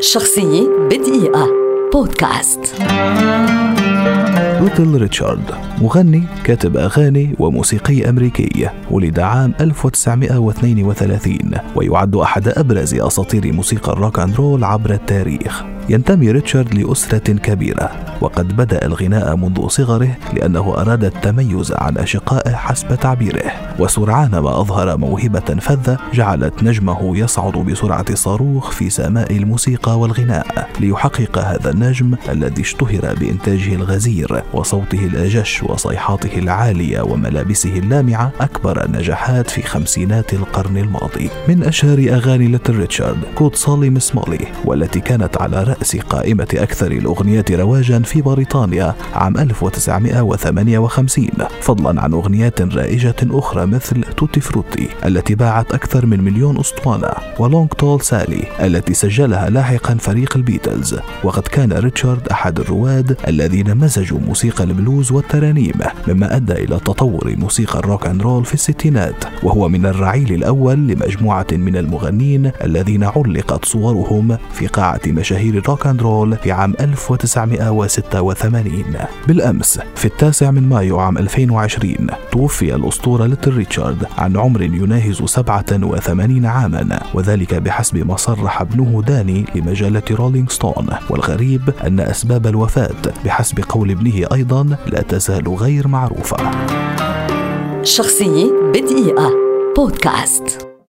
شخصية بدقيقة. بودكاست. ليتل ريتشارد مغني كاتب أغاني وموسيقي أمريكي ولد عام 1932 ويعد أحد أبرز أساطير موسيقى الروك أند رول عبر التاريخ. ينتمي ريتشارد لأسرة كبيرة وقد بدأ الغناء منذ صغره لأنه أراد التميز عن أشقائه حسب تعبيره. وسرعان ما أظهر موهبة فذة جعلت نجمه يصعد بسرعة الصاروخ في سماء الموسيقى والغناء ليحقق هذا النجم الذي اشتهر بإنتاجه الغزير وصوته الأجش وصيحاته العالية وملابسه اللامعة أكبر النجاحات في خمسينات القرن الماضي. من أشهر أغاني ليتل ريتشارد Good Golly Miss Molly والتي كانت على رأس قائمة أكثر الأغنيات رواجا في بريطانيا عام 1958 فضلا عن أغنيات رائجة أخرى مثل Tutti Frutti التي باعت أكثر من مليون أسطوانة و Long Tall Sally التي سجلها لاحقا فريق البيتلز. وقد كان ريتشارد أحد الرواد الذين مزجوا موسيقى البلوز والترانيم مما أدى إلى تطور موسيقى الروك أند رول في الستينات. وهو من الرعيل الأول لمجموعة من المغنين الذين علقت صورهم في قاعة مشاهير الروك أند رول في عام 1986 بالأمس في التاسع من مايو عام 2020 توفي الأسطورة ليتل ريتشارد عن عمر يناهز 87 عاما وذلك بحسب ما صرح ابنه داني لمجلة رولينج ستون. والغريب أن أسباب الوفاة بحسب قول ابنه أيضا لا تزال غير معروفة. شخصية بدقيقة. بودكاست.